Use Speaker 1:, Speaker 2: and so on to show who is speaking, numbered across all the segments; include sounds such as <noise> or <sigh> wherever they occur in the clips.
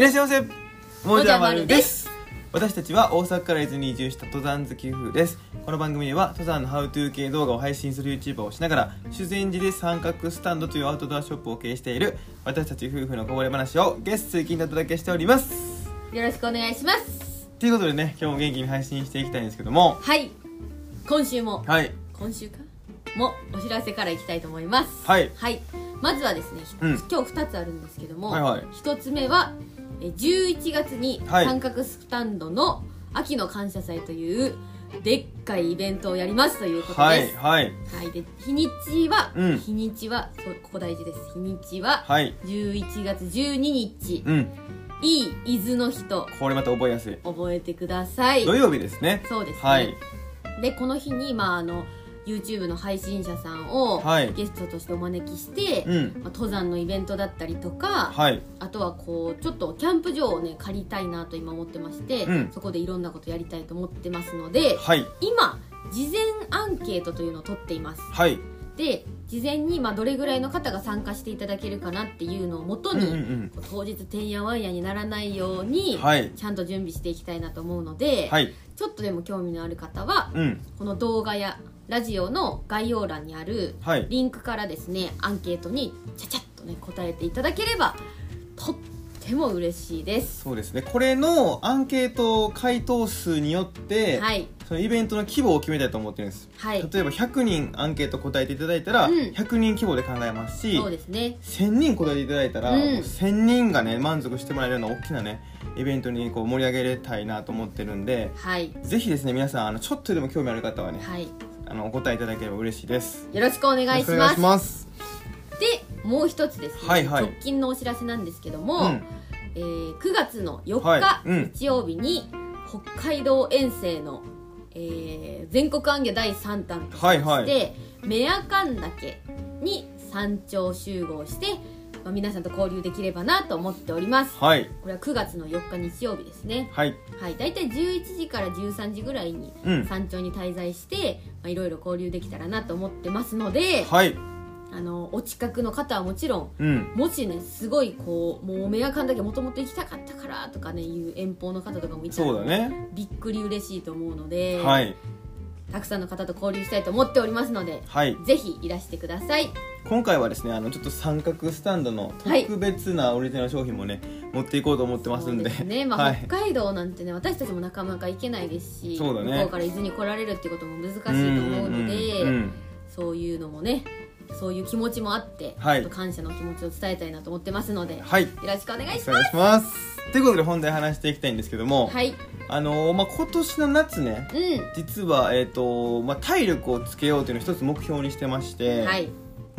Speaker 1: いらっしゃいませ。もじゃまるです。私たちは大阪から伊豆に移住した登山好き夫婦です。この番組では登山のハウトゥー系動画を配信する YouTuber をしながら修善寺で三角スタンドというアウトドアショップを経営している私たち夫婦のこぼれ話をゲスト通勤でお届けしております。
Speaker 2: よろしくお願いします。
Speaker 1: ということでね今日も元気に配信していきたいんですけども。
Speaker 2: はい。今週も。
Speaker 1: はい。
Speaker 2: 今週か？もお知らせからいきたいと思います。
Speaker 1: はい。
Speaker 2: はい。まずはですね、ひ
Speaker 1: うん。
Speaker 2: 今日2つあるんですけども、
Speaker 1: はいはい。
Speaker 2: 1つ目はえ11月に
Speaker 1: はい
Speaker 2: 三角スタンドの秋の感謝祭というでっかいイベントをやりますということ
Speaker 1: はい
Speaker 2: です、
Speaker 1: はい
Speaker 2: はい、で日にちは、
Speaker 1: うん。
Speaker 2: 日にちはそうここ大事です。日にちは
Speaker 1: はい。
Speaker 2: 11月12日、
Speaker 1: うん。
Speaker 2: いい伊豆の日と
Speaker 1: これまた覚えやすい。
Speaker 2: 覚えてください。
Speaker 1: 土曜日ですね。
Speaker 2: そうですね、
Speaker 1: はい。
Speaker 2: でこの日に、まあ、あの YouTube の配信者さんを
Speaker 1: はい。
Speaker 2: ゲストとしてお招きして、
Speaker 1: うん。
Speaker 2: まあ、登山のイベントだったりとか、
Speaker 1: はい。
Speaker 2: あとはこうちょっとキャンプ場をね借りたいなと今思ってまして、
Speaker 1: うん。
Speaker 2: そこでいろんなことやりたいと思ってますので
Speaker 1: はい。
Speaker 2: 今事前アンケートというのを取っています。
Speaker 1: はい。
Speaker 2: で事前にまあどれぐらいの方が参加していただけるかなっていうのをもとに、
Speaker 1: うんうん
Speaker 2: 当日てんやわんやにならないように、
Speaker 1: はい。
Speaker 2: ちゃんと準備していきたいなと思うので、
Speaker 1: はい。
Speaker 2: ちょっとでも興味のある方は
Speaker 1: うん。
Speaker 2: この動画やラジオの概要欄にある
Speaker 1: はい。
Speaker 2: リンクからですねアンケートにちゃちゃっとね答えていただければとっても嬉しいです。
Speaker 1: そうですね。これのアンケート回答数によって、
Speaker 2: はい。
Speaker 1: そのイベントの規模を決めたいと思ってるんです、
Speaker 2: はい。
Speaker 1: 例えば100人アンケート答えていただいたら、
Speaker 2: うん。
Speaker 1: 100人規模で考えますし
Speaker 2: そうですね。
Speaker 1: 1000人答えていただいたら、
Speaker 2: うん。
Speaker 1: もう1000人がね満足してもらえるような大きなねイベントにこう盛り上げたいなと思ってるんで
Speaker 2: はい。
Speaker 1: ぜひですね皆さんあのちょっとでも興味ある方はね、
Speaker 2: はい
Speaker 1: あのお答えいただければ嬉しいです。
Speaker 2: よろしくお願いします。
Speaker 1: ます
Speaker 2: でもう一つですね、
Speaker 1: はいはい。
Speaker 2: 直近のお知らせなんですけども、
Speaker 1: うん。
Speaker 2: えー9月の4日、
Speaker 1: はい。うん。
Speaker 2: 日曜日に北海道遠征の、えー全国暗記第3弾として、
Speaker 1: はいはい。
Speaker 2: メアカン岳に山頂集合して、まあ、皆さんと交流できればなと思っております。
Speaker 1: はい。
Speaker 2: これは9月の4日日曜日ですね。
Speaker 1: はい。
Speaker 2: はい。大体11時から13時ぐらいに
Speaker 1: うん。
Speaker 2: 山頂に滞在して、まあ、いろいろ交流できたらなと思ってますので
Speaker 1: はい。
Speaker 2: あのお近くの方はもちろん
Speaker 1: うん。
Speaker 2: もしねすごいこうもうメアカンだけもともと行きたかったからとかねいう遠方の方とかもいたら
Speaker 1: そうだね。
Speaker 2: びっくり嬉しいと思うので、
Speaker 1: はい。
Speaker 2: たくさんの方と交流したいと思っておりますので
Speaker 1: はい。
Speaker 2: ぜひいらしてください
Speaker 1: 今回はですねあのちょっと三角スタンドの
Speaker 2: はい。
Speaker 1: 特別なオリジナル商品もね、持っていこうと思ってますんで。
Speaker 2: ね、<laughs> まあ
Speaker 1: はい。
Speaker 2: 北海道なんてね私たちもなかなか行けないですし
Speaker 1: そうだね。
Speaker 2: 向こうから伊豆に来られるっていうことも難しいと思うので、
Speaker 1: んんん
Speaker 2: そういうのもねそういう気持ちもあって、
Speaker 1: はい。
Speaker 2: っと感謝の気持ちを伝えたいなと思ってますので、よ
Speaker 1: はい。
Speaker 2: ろしくお願いします。
Speaker 1: ということで本題話していきたいんですけども、
Speaker 2: はい。
Speaker 1: あのーまあ、今年の夏ね
Speaker 2: う
Speaker 1: 実は、えーとまあ、体力をつけようというのを一つ目標にしてまして、
Speaker 2: んはい、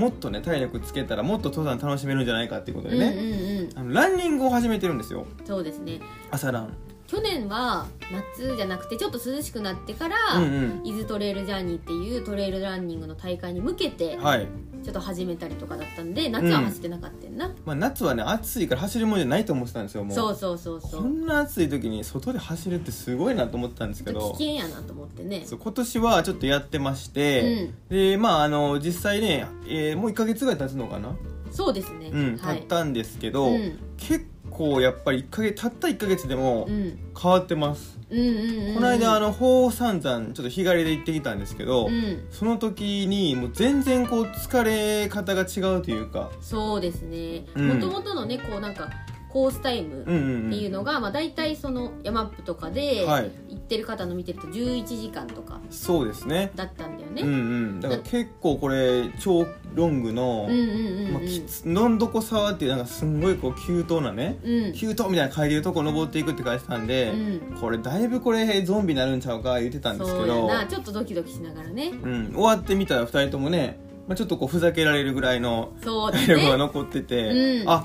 Speaker 1: もっとね体力つけたらもっと登山楽しめるんじゃないかっていうことで
Speaker 2: うんうん
Speaker 1: ね、
Speaker 2: うん。
Speaker 1: あのランニングを始めてるんですよ。
Speaker 2: そうですね。
Speaker 1: 朝ラン
Speaker 2: 去年は夏じゃなくてちょっと涼しくなってから、
Speaker 1: うんうん。
Speaker 2: 伊豆トレイルジャーニーっていうトレイルランニングの大会に向けて
Speaker 1: はい、
Speaker 2: ちょっと始めたりとかだったんで夏は走ってなかったんな、
Speaker 1: まあ、夏はね暑いから走るもんじゃないと思ってたんですよもう。
Speaker 2: そうそうそうそう。
Speaker 1: こんな暑い時に外で走るってすごいなと思ったんですけ
Speaker 2: ちょっと
Speaker 1: ど
Speaker 2: 危険やなと思ってね。
Speaker 1: そう今年はちょっとやってまして、でまああの実際ね、えーもう1か月ぐらい経つのかな？
Speaker 2: そうですね、
Speaker 1: うん、
Speaker 2: はい。
Speaker 1: 経ったんですけど、
Speaker 2: うん。
Speaker 1: 結構やっぱり1ヶ月たった1か月でも
Speaker 2: うん。
Speaker 1: 変わってます、
Speaker 2: うんうんうんうん。
Speaker 1: この間あの鳳山山ちょっと日帰りで行ってきたんですけど、
Speaker 2: うん。
Speaker 1: その時にもう全然こう疲れ方が違うというか。
Speaker 2: そうですね。
Speaker 1: うん。
Speaker 2: もともとのねこうなんかコースタイム
Speaker 1: うんうん
Speaker 2: っていうのが、まあ、大体その山アップとかで
Speaker 1: はい。
Speaker 2: 行ってる方の見てると11時間とか
Speaker 1: そうですね。
Speaker 2: だったんだよね、
Speaker 1: うんうん。だから結構これ超ロングの、
Speaker 2: うん
Speaker 1: どんどこ沢っていうなんかすんごいこう急登なね、
Speaker 2: うん。
Speaker 1: 急登みたいな書いてるとこ登っていくって書いてたんで、
Speaker 2: うん。
Speaker 1: これだいぶこれゾンビになるんちゃうか言ってたんですけど
Speaker 2: ちょっとドキドキしながらね。
Speaker 1: うん、終わってみたら2人ともね、まあ、ちょっとこうふざけられるぐらいの
Speaker 2: そうだ <laughs>
Speaker 1: 体力が
Speaker 2: ね
Speaker 1: 残ってて、
Speaker 2: うん。
Speaker 1: あ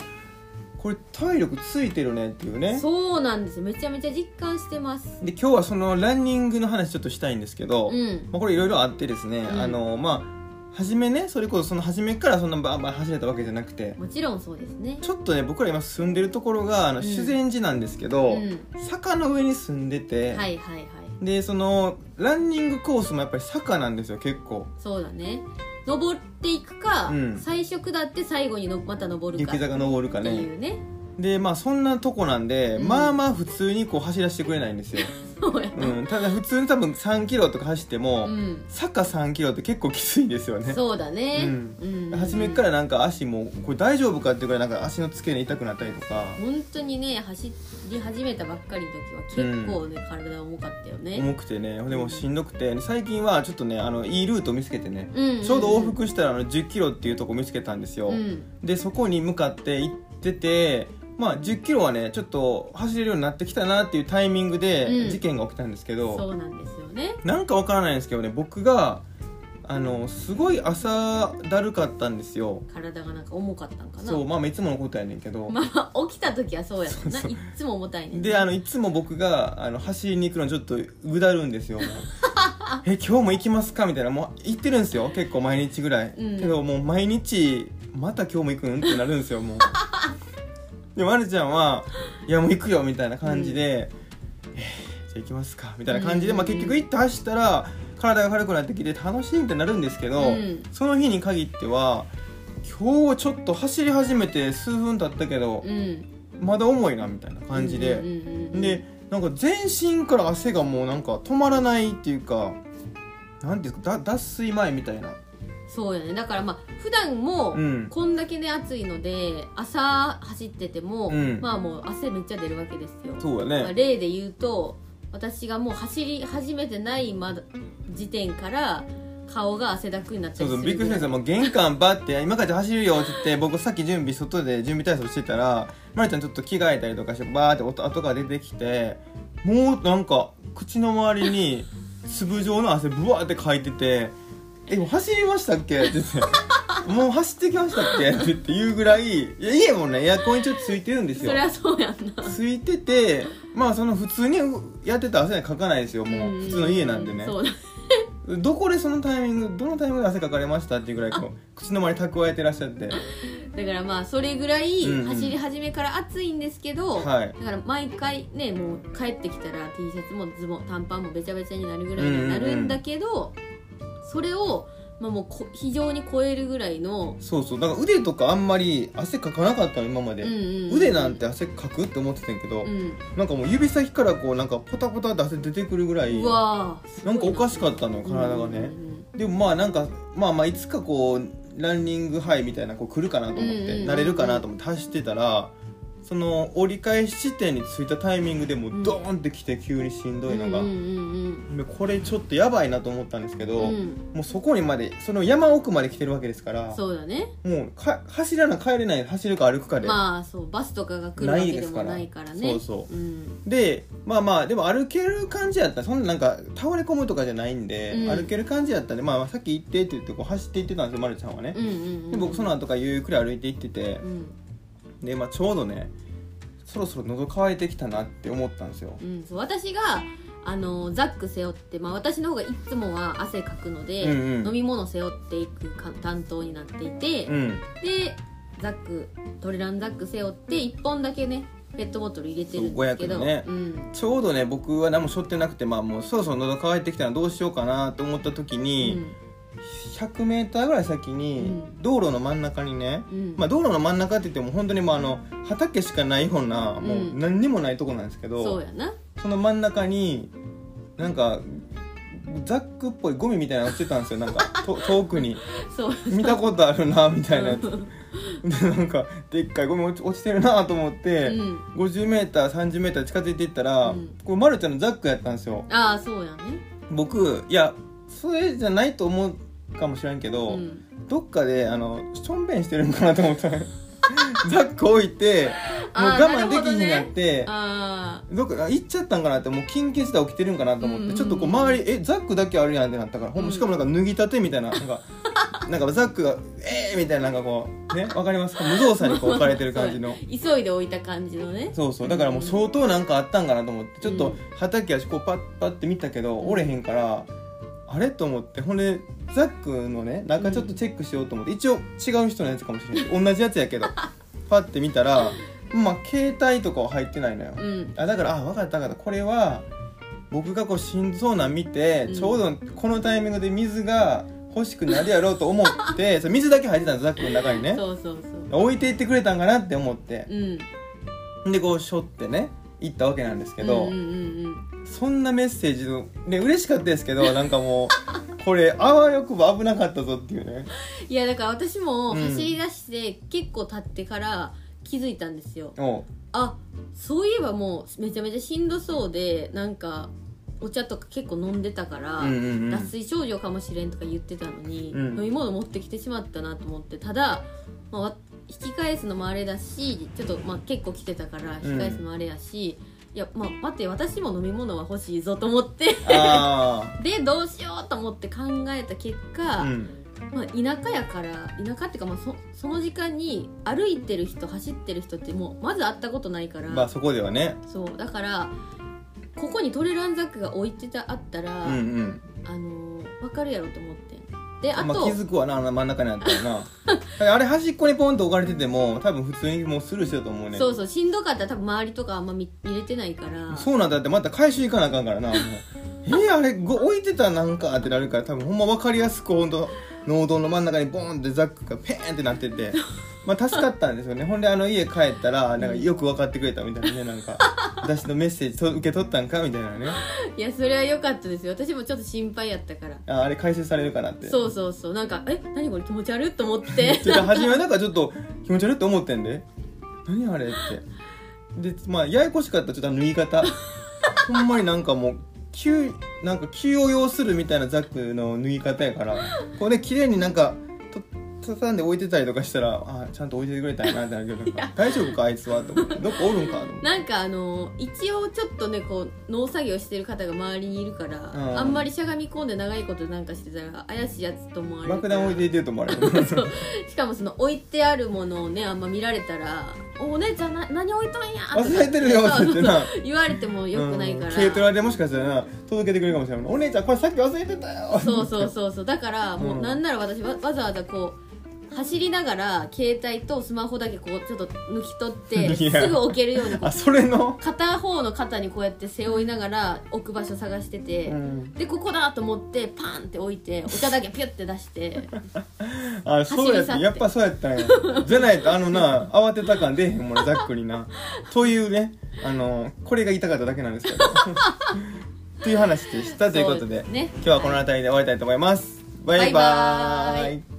Speaker 1: これ体力ついてるねっていうね。
Speaker 2: そうなんですよ。めちゃめちゃ実感してます。
Speaker 1: で今日はそのランニングの話ちょっとしたいんですけど、
Speaker 2: うん。
Speaker 1: まあ、これいろいろあってですね、
Speaker 2: うん。
Speaker 1: あのまあ初めねそれこそその初めからそんなバーバー走れたわけじゃなくて
Speaker 2: もちろんそうですね。
Speaker 1: ちょっとね僕ら今住んでるところがあの
Speaker 2: うん。
Speaker 1: 修善寺なんですけど、
Speaker 2: うん。
Speaker 1: 坂の上に住んでて、
Speaker 2: はいはいはい。
Speaker 1: でそのランニングコースもやっぱり坂なんですよ結構。
Speaker 2: そうだね登っていくか、
Speaker 1: うん。
Speaker 2: 最初下って最後にのまた登るか。
Speaker 1: 雪
Speaker 2: って
Speaker 1: 坂登るかね。
Speaker 2: いうね
Speaker 1: でまあそんなとこなんで、
Speaker 2: うん。
Speaker 1: まあまあ普通にこう走らせてくれないんですよ、<laughs>
Speaker 2: そうやな。
Speaker 1: うん、ただ普通に多分3キロとか走っても、
Speaker 2: うん。
Speaker 1: 坂3キロって結構きついんですよね。
Speaker 2: そうだね。
Speaker 1: うん。
Speaker 2: うん。
Speaker 1: 初めからなんか足もこれ大丈夫かっていうぐらいなんか足の付け根痛くなったりとか。
Speaker 2: 本当にね走り始めたばっかりの時は結構ね、体重かったよね。
Speaker 1: 重くてね。でもしんどくて。最近はちょっとねあのいいルートを見つけてね、
Speaker 2: うん
Speaker 1: ちょうど往復したらあの1 0キロっていうとこ見つけたんですよ、
Speaker 2: うん。
Speaker 1: でそこに向かって行っててまあ1 0キロはねちょっと走れるようになってきたなっていうタイミングで
Speaker 2: うん。
Speaker 1: 事件が起きたんですけど、
Speaker 2: そうなんですよね。
Speaker 1: なんかわからないんですけどね僕があのすごい朝だるかったんですよ。
Speaker 2: 体がなんか重かったんかな。
Speaker 1: そうまあいつものことやねんけど、
Speaker 2: まあ起きた時はそうやもんな。いっつも重たいねん
Speaker 1: であのいつも僕があの走りに行くのちょっとぐだるんですよ。<laughs> え今日も行きますか？みたいな。もう行ってるんですよ。結構毎日ぐらい、
Speaker 2: うん。
Speaker 1: けどもう毎日また今日も行くん？ってなるんですよもうでまるちゃんはいやもう行くよみたいな感じで、えーじゃあ行きますかみたいな感じで、
Speaker 2: うん
Speaker 1: まあ、結局行って走ったら体が軽くなってきて楽しいみたいになるんですけど、
Speaker 2: うん。
Speaker 1: その日に限っては今日ちょっと走り始めて数分経ったけど、
Speaker 2: うん。
Speaker 1: まだ重いなみたいな感じで、
Speaker 2: うんうんうんうん
Speaker 1: でなんか全身から汗がもうなんか止まらないっていうかなんていうんですかだ脱水前みたいな。
Speaker 2: そうやね。だからまあ普段も
Speaker 1: うん。
Speaker 2: こんだけね暑いので朝走ってても、
Speaker 1: うん。
Speaker 2: まあもう汗めっちゃ出るわけですよ、
Speaker 1: そう
Speaker 2: まあ、例で言うと私がもう走り始めてないまだ時点から顔が汗だくになった
Speaker 1: そう
Speaker 2: りする
Speaker 1: そうびっくりしたんですよ。もう玄関バッて「今から走るよ」って言って <laughs> 僕さっき準備外で準備体操してたらまるちゃんちょっと着替えたりとかしてバーって音後が出てきてもうなんか口の周りに <laughs> 粒状の汗ブワーってかいてて「えもう走りましたっけ?」って言って「もう走ってきましたっけ?」って言って言うぐらいいや家もねエアコン一応ついてるんですよ。
Speaker 2: そりゃそうやんな。
Speaker 1: ついててまあその普通にやってたら汗かかないですよもう。普通の家なんでね。
Speaker 2: そうだ。
Speaker 1: どこでそのタイミングどのタイミングで汗かかれましたっていうぐらいこう <laughs> 口の周り蓄えてらっしゃって。
Speaker 2: だからまあそれぐらい
Speaker 1: うんうん。
Speaker 2: 走り始めから暑いんですけど、
Speaker 1: はい。
Speaker 2: だから毎回ねもう帰ってきたら T シャツもズボン短パンもべちゃべちゃになるぐらいになるんだけど、それを、まあ、もうこ非常に超えるぐらいの、
Speaker 1: そうそう。だから腕とかあんまり汗かかなかったの今まで、
Speaker 2: うんうんうん。
Speaker 1: 腕なんて汗かくって思ってたんやけど、
Speaker 2: うん、
Speaker 1: なんかもう指先からこうなんかポタポタって汗出てくるぐらいう
Speaker 2: わ
Speaker 1: ない。んかおかしかったのよ体がね、
Speaker 2: うんうん
Speaker 1: でもまあなんかまあまあいつかこうランニングハイみたいなこう来るかなと思って、
Speaker 2: うんうんうん
Speaker 1: 慣れるかなと思って走ってたらその折り返し地点に着いたタイミングでもうドーンってきて急にしんどいのが、
Speaker 2: うんうん
Speaker 1: でこれちょっとやばいなと思ったんですけど、
Speaker 2: うん。うん
Speaker 1: もうそこにまでその山奥まで来てるわけですから
Speaker 2: そうだね。
Speaker 1: もうか走らな帰れない走るか歩くかで、
Speaker 2: まあそうバスとかが来るわけでもないから。ね。
Speaker 1: そうそう。
Speaker 2: うん。
Speaker 1: でまあまあでも歩ける感じやった。らそんななんか倒れ込むとかじゃないんで、
Speaker 2: うん。
Speaker 1: 歩ける感じやったんで、まあ、まあさっき行ってって言ってこう走って行ってたんですよ、ま、るちゃんはね、
Speaker 2: うんうんうん。
Speaker 1: で僕その後からゆっくり歩いて行ってて
Speaker 2: う、ん
Speaker 1: で、まあ、ちょうどねそろそろ喉乾いてきたなって思ったんですよ、
Speaker 2: うん、そう私があのザック背負って、まあ、私の方がいつもは汗かくので、
Speaker 1: うんうん。
Speaker 2: 飲み物背負っていくか担当になっていて、
Speaker 1: うん。
Speaker 2: でザックトレランザック背負って1本だけねペットボトル入れてるんですけど
Speaker 1: そう500のね。
Speaker 2: うん。
Speaker 1: ちょうどね僕は何も背負ってなくて、まあ、もうそろそろ喉乾いてきたらどうしようかなと思った時に、100m ぐらい先に
Speaker 2: うん。
Speaker 1: 道路の真ん中にね、
Speaker 2: うん。うん
Speaker 1: まあ、道路の真ん中って言っても本当にもうあの畑しかないようなもう
Speaker 2: うん
Speaker 1: 何にもないとこなんですけど、
Speaker 2: そうやな。
Speaker 1: その真ん中になんかザックっぽいゴミみたいなの落ちてたんですよ。なんか <laughs> と遠くに。見たことあるなみたいなやつ。でなんかでっかいゴミ落ちてるなと思って、
Speaker 2: うん。
Speaker 1: 50m30m 近づいていったら、
Speaker 2: うん。
Speaker 1: これまるちゃんのザックやったんですよ。
Speaker 2: ああそうやね。
Speaker 1: 僕いやそれじゃないと思うかもしれんけど、
Speaker 2: うん。
Speaker 1: どっかであのしょんべんしてるんかなと思った。らザック置いてもう我慢できひんになって
Speaker 2: あ
Speaker 1: どっかあ行っちゃったんかなってもう緊急事態起きてるんかなと思って、
Speaker 2: うん。うんうん
Speaker 1: ちょっとこう周りえザックだけあるやんってなったから、ほんしかもなんか脱ぎたてみたいななんか <laughs> なんかザックがえーみたいななんかこうねわかりますか？無造作にこう置かれてる感じの。
Speaker 2: ー <laughs> 急いで置いた感じのね。
Speaker 1: そうそう。だからもう相当なんかあったんかなと思ってちょっと
Speaker 2: うん。
Speaker 1: 畑足こうパッパッて見たけど
Speaker 2: ん。
Speaker 1: 折れへんからあれと思ってほんでザックのね中ちょっとチェックしようと思って一応違う人のやつかもしれない同じやつやけど <laughs> パッて見たらまあ携帯とかは入ってないのよ、
Speaker 2: うん。
Speaker 1: あだからあ分かった分かった。これは僕がこうしんどそうなん見て、
Speaker 2: うん。
Speaker 1: ちょうどこのタイミングで水が欲しくなるやろうと思って <laughs> それ水だけ入ってたんですザックの中にね。
Speaker 2: そうそうそう。
Speaker 1: 置いていってくれたんかなって思って。
Speaker 2: うん。
Speaker 1: でこうしょってね行ったわけなんですけど、
Speaker 2: うんうんうん
Speaker 1: そんなメッセージのね嬉しかったですけど <laughs> なんかもうこれあわよくば危なかったぞっていうね。
Speaker 2: いやだから私も
Speaker 1: うん。
Speaker 2: 走り出して結構経ってから気づいたんですよ、
Speaker 1: おう。
Speaker 2: あそういえばもうめちゃめちゃしんどそうでなんかお茶とか結構飲んでたから、
Speaker 1: うんうんうん。
Speaker 2: 脱水症状かもしれんとか言ってたのに、
Speaker 1: うん。
Speaker 2: 飲み物持ってきてしまったなと思ってただ、まあわ、引き返すのもあれだしちょっとまあ結構来てたから引き返すのもあれやし、いやまあ待って私も飲み物は欲しいぞと思って。
Speaker 1: あ <laughs>
Speaker 2: でどうしようと思って考えた結果、
Speaker 1: あうん。
Speaker 2: まあ、田舎やから田舎っていうかまあそその時間に歩いてる人走ってる人ってもうまず会ったことないから、
Speaker 1: まあそこではね。
Speaker 2: そうだからここにトレランザックが置いてたあったら、
Speaker 1: うんうん。
Speaker 2: あのー、分かるやろと思ってであと、
Speaker 1: まあ、気づくわなあの真ん中にあったらな。<laughs> あれ端っこにポンと置かれてても多分普通にもうスルーしてると思うね
Speaker 2: そうそうしんどかったら多分周りとかあんま見見れてないから。
Speaker 1: そうなんだってまた回収行かなあかんからな <laughs> えー、あれご置いてたなんかってなるから多分ほんま分かりやすく本当農道の真ん中にボーンってザックがペーンってなっててまあ助かったんですよね。ほんであの家帰ったらなんかよく分かってくれたみたいなねなんか私のメッセージと受け取ったんかみたいなね。
Speaker 2: いやそれは良かったですよ。私もちょっと心配やったから。
Speaker 1: ああれ回収されるかなって。
Speaker 2: そうそうそう。なんかえ何これ気持ち悪いと思って。<laughs>
Speaker 1: てか初めはなんかちょっと気持ち悪いって思ってんで。何あれって。でまあややこしかった。ちょっと縫い方。<laughs> ほんまになんかもう急なんか気を要するみたいなザックの縫い方やから。これ綺麗になんかと畳んで置いてたりとかしたらあちゃんと置いててくれたんやなってなるけど <laughs> 大丈夫かあいつはと思って。どっかおるんかと思って。
Speaker 2: なんかあの一応ちょっとねこう農作業してる方が周りにいるから、
Speaker 1: うん。
Speaker 2: あんまりしゃがみ込んで長いことなんかしてたら怪しいやつと思われる
Speaker 1: 爆弾置いていてると思われる。<laughs>
Speaker 2: そう。しかもその置いてあるものをねあんま見られたら「おお姉ちゃんな何置いとんや」
Speaker 1: 忘れてるよって言ってな。<laughs>
Speaker 2: 言われてもよくないから、
Speaker 1: うん。軽トラでもしかしたらな届けてくれるかもしれないお姉ちゃんこれさっき忘れてたよ。
Speaker 2: そうそうそうそう。だからもう
Speaker 1: うん。
Speaker 2: なんなら私わわざわざこう走りながら携帯とスマホだけこうちょっと抜き取って <laughs>
Speaker 1: いや。
Speaker 2: すぐ置けるように
Speaker 1: あそれの、
Speaker 2: 片方の肩にこうやって背負いながら置く場所探してて、
Speaker 1: うん。
Speaker 2: でここだと思ってパンって置いてお茶だけピュッて出して <laughs>
Speaker 1: あそうやっ
Speaker 2: 走り去って。
Speaker 1: てやっぱそうやったんや。じゃないとあのな慌てた感出えへんもんな <laughs> ざっくりな。というねあのこれが言いたかっただけなんですけど。っていう話でしたということで
Speaker 2: そうね。
Speaker 1: 今日はこの辺りで終わりたいと思います。バイバ
Speaker 2: バイ。バ
Speaker 1: ーイ
Speaker 2: ーイ